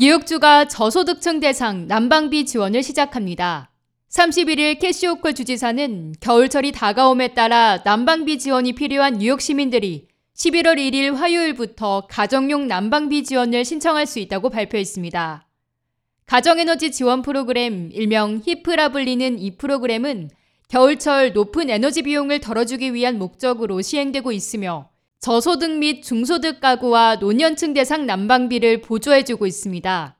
뉴욕주가 저소득층 대상 난방비 지원을 시작합니다. 31일 캐시오컬 주지사는 겨울철이 다가옴에 따라 난방비 지원이 필요한 뉴욕 시민들이 11월 1일 화요일부터 가정용 난방비 지원을 신청할 수 있다고 발표했습니다. 가정에너지 지원 프로그램, 일명 히프라 불리는 이 프로그램은 겨울철 높은 에너지 비용을 덜어주기 위한 목적으로 시행되고 있으며 저소득 및 중소득 가구와 노년층 대상 난방비를 보조해주고 있습니다.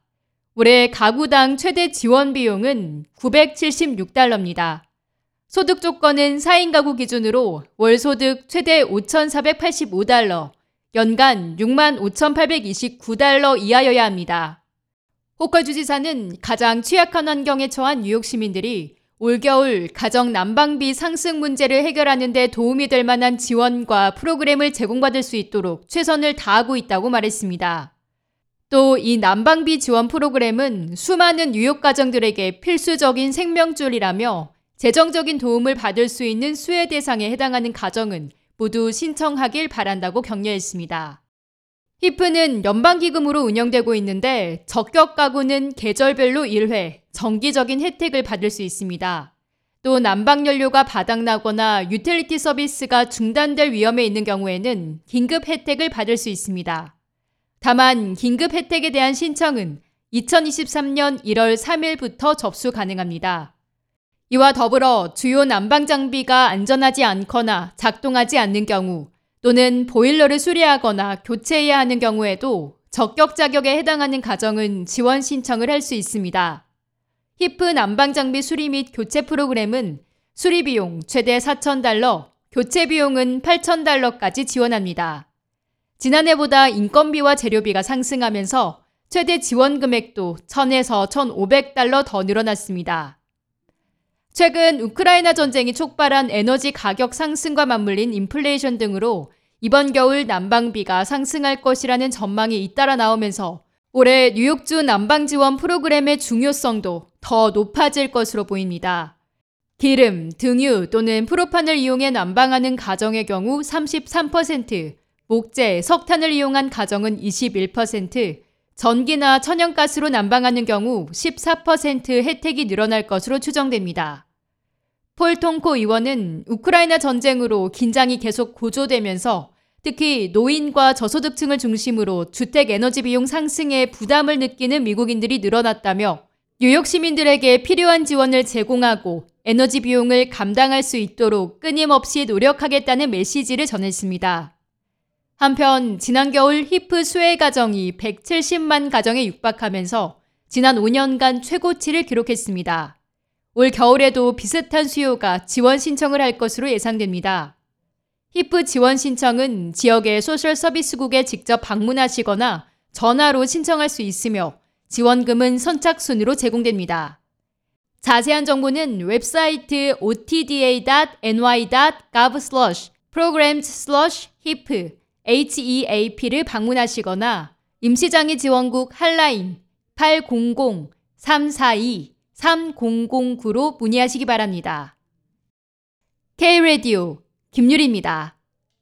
올해 가구당 최대 지원 비용은 976달러입니다. 소득 조건은 4인 가구 기준으로 월 소득 최대 5,485달러, 연간 6만 5,829달러 이하여야 합니다. 호컬 주지사는 가장 취약한 환경에 처한 뉴욕 시민들이 올겨울 가정 난방비 상승 문제를 해결하는 데 도움이 될 만한 지원과 프로그램을 제공받을 수 있도록 최선을 다하고 있다고 말했습니다. 또 이 난방비 지원 프로그램은 수많은 뉴욕 가정들에게 필수적인 생명줄이라며 재정적인 도움을 받을 수 있는 수혜 대상에 해당하는 가정은 모두 신청하길 바란다고 격려했습니다. 히프는 연방기금으로 운영되고 있는데 적격 가구는 계절별로 1회 정기적인 혜택을 받을 수 있습니다. 또 난방연료가 바닥나거나 유틸리티 서비스가 중단될 위험에 있는 경우에는 긴급 혜택을 받을 수 있습니다. 다만 긴급 혜택에 대한 신청은 2023년 1월 3일부터 접수 가능합니다. 이와 더불어 주요 난방 장비가 안전하지 않거나 작동하지 않는 경우 또는 보일러를 수리하거나 교체해야 하는 경우에도 적격 자격에 해당하는 가정은 지원 신청을 할 수 있습니다. 히프 난방 장비 수리 및 교체 프로그램은 수리 비용 최대 4,000달러, 교체 비용은 8,000달러까지 지원합니다. 지난해보다 인건비와 재료비가 상승하면서 최대 지원 금액도 1,000에서 1,500달러 더 늘어났습니다. 최근 우크라이나 전쟁이 촉발한 에너지 가격 상승과 맞물린 인플레이션 등으로 이번 겨울 난방비가 상승할 것이라는 전망이 잇따라 나오면서 올해 뉴욕주 난방 지원 프로그램의 중요성도 더 높아질 것으로 보입니다. 기름, 등유 또는 프로판을 이용해 난방하는 가정의 경우 33%, 목재, 석탄을 이용한 가정은 21%, 전기나 천연가스로 난방하는 경우 14% 혜택이 늘어날 것으로 추정됩니다. 폴 통코 의원은 우크라이나 전쟁으로 긴장이 계속 고조되면서 특히 노인과 저소득층을 중심으로 주택 에너지 비용 상승에 부담을 느끼는 미국인들이 늘어났다며 뉴욕 시민들에게 필요한 지원을 제공하고 에너지 비용을 감당할 수 있도록 끊임없이 노력하겠다는 메시지를 전했습니다. 한편 지난 겨울 HEAP 수혜 가정이 170만 가정에 육박하면서 지난 5년간 최고치를 기록했습니다. 올 겨울에도 비슷한 수요가 지원 신청을 할 것으로 예상됩니다. HEAP 지원 신청은 지역의 social service국에 직접 방문하시거나 전화로 신청할 수 있으며 지원금은 선착순으로 제공됩니다. 자세한 정보는 웹사이트 otda.ny.gov programs/hip HEAP를 방문하시거나 임시장애 지원국 한라인 800-342 3009로 문의하시기 바랍니다. K-Radio 김유리입니다.